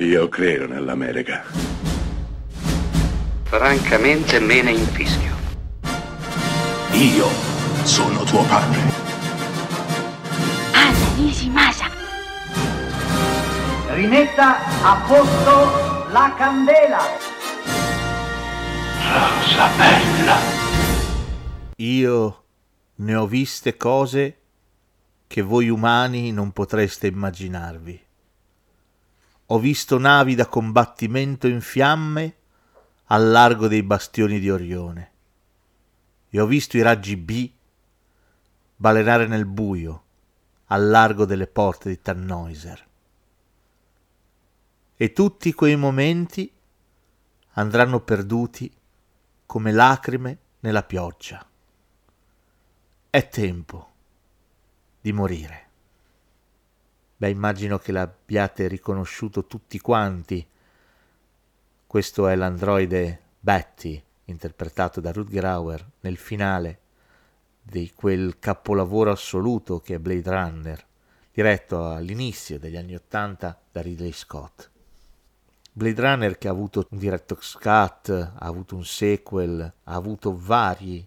Io credo nell'America. Francamente me ne infischio. Io sono tuo padre. Anna Nishimasa. Rimetta a posto la candela. Rosa bella. Io ne ho viste cose che voi umani non potreste immaginarvi. Ho visto navi da combattimento in fiamme al largo dei bastioni di Orione e ho visto i raggi B balenare nel buio al largo delle porte di Tannhäuser. E tutti quei momenti andranno perduti come lacrime nella pioggia. È tempo di morire. Beh, immagino che l'abbiate riconosciuto tutti quanti. Questo è l'androide Betty, interpretato da Rutger Hauer nel finale di quel capolavoro assoluto che è Blade Runner, diretto all'inizio degli anni Ottanta da Ridley Scott. Blade Runner che ha avuto un director's cut, ha avuto un sequel, ha avuto vari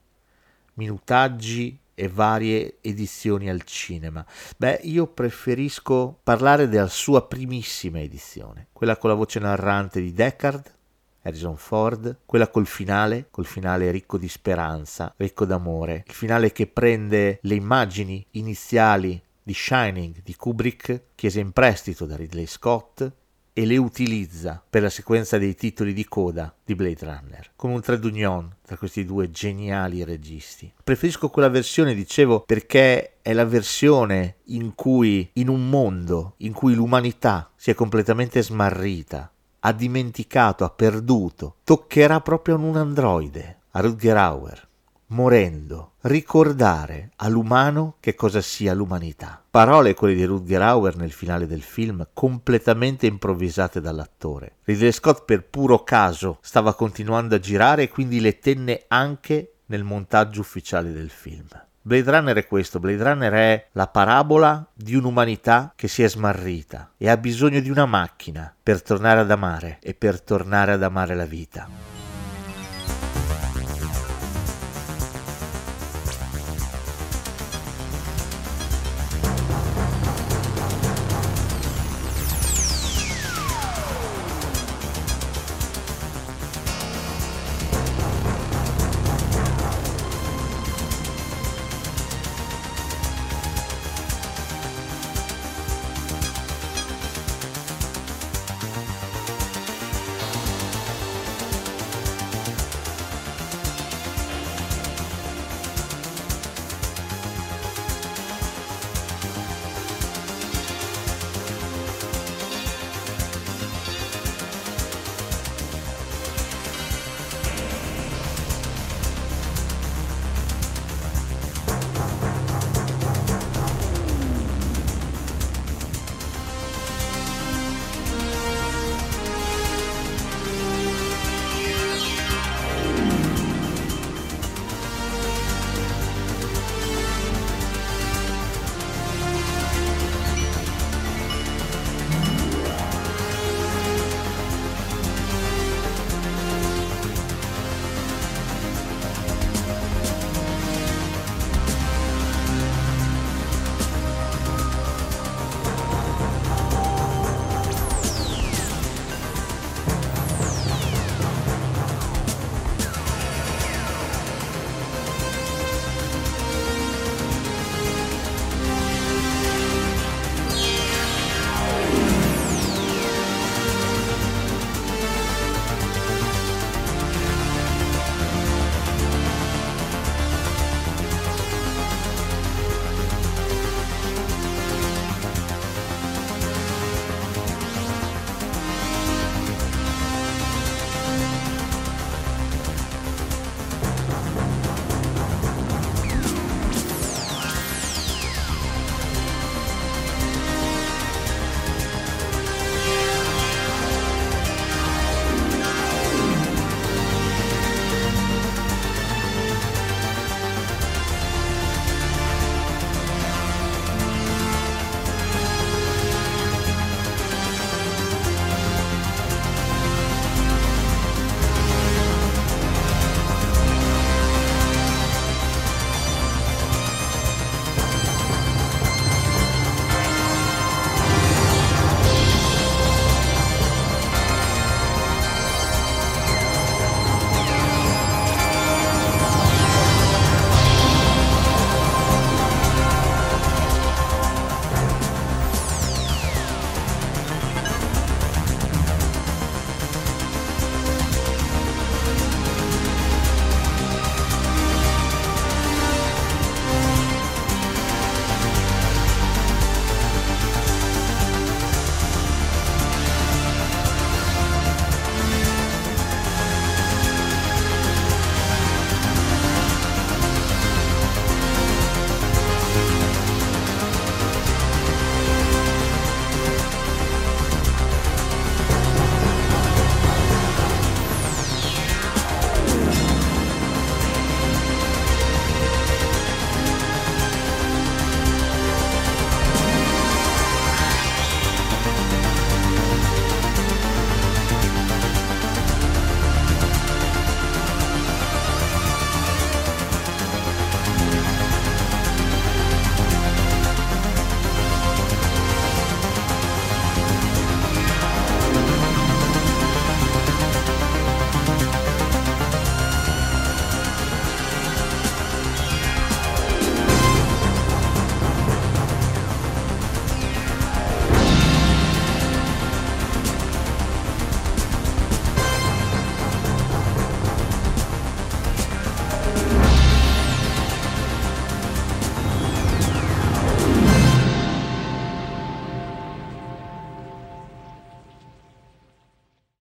minutaggi e varie edizioni al cinema. Beh, io preferisco parlare della sua primissima edizione, quella con la voce narrante di Deckard, Harrison Ford, quella col finale, col finale ricco di speranza, ricco d'amore, il finale che prende le immagini iniziali di Shining di Kubrick, chiese in prestito da Ridley Scott, e le utilizza per la sequenza dei titoli di coda di Blade Runner, come un trade union tra questi due geniali registi. Preferisco quella versione, dicevo, perché è la versione in cui, in un mondo in cui l'umanità si è completamente smarrita, ha dimenticato, ha perduto, toccherà proprio a un androide, a Rutger Hauer, morendo, ricordare all'umano che cosa sia l'umanità. Parole quelle di Rutger Hauer nel finale del film, completamente improvvisate dall'attore. Ridley Scott per puro caso stava continuando a girare e quindi le tenne anche nel montaggio ufficiale del film. Blade Runner è questo, Blade Runner è la parabola di un'umanità che si è smarrita e ha bisogno di una macchina per tornare ad amare e per tornare ad amare la vita.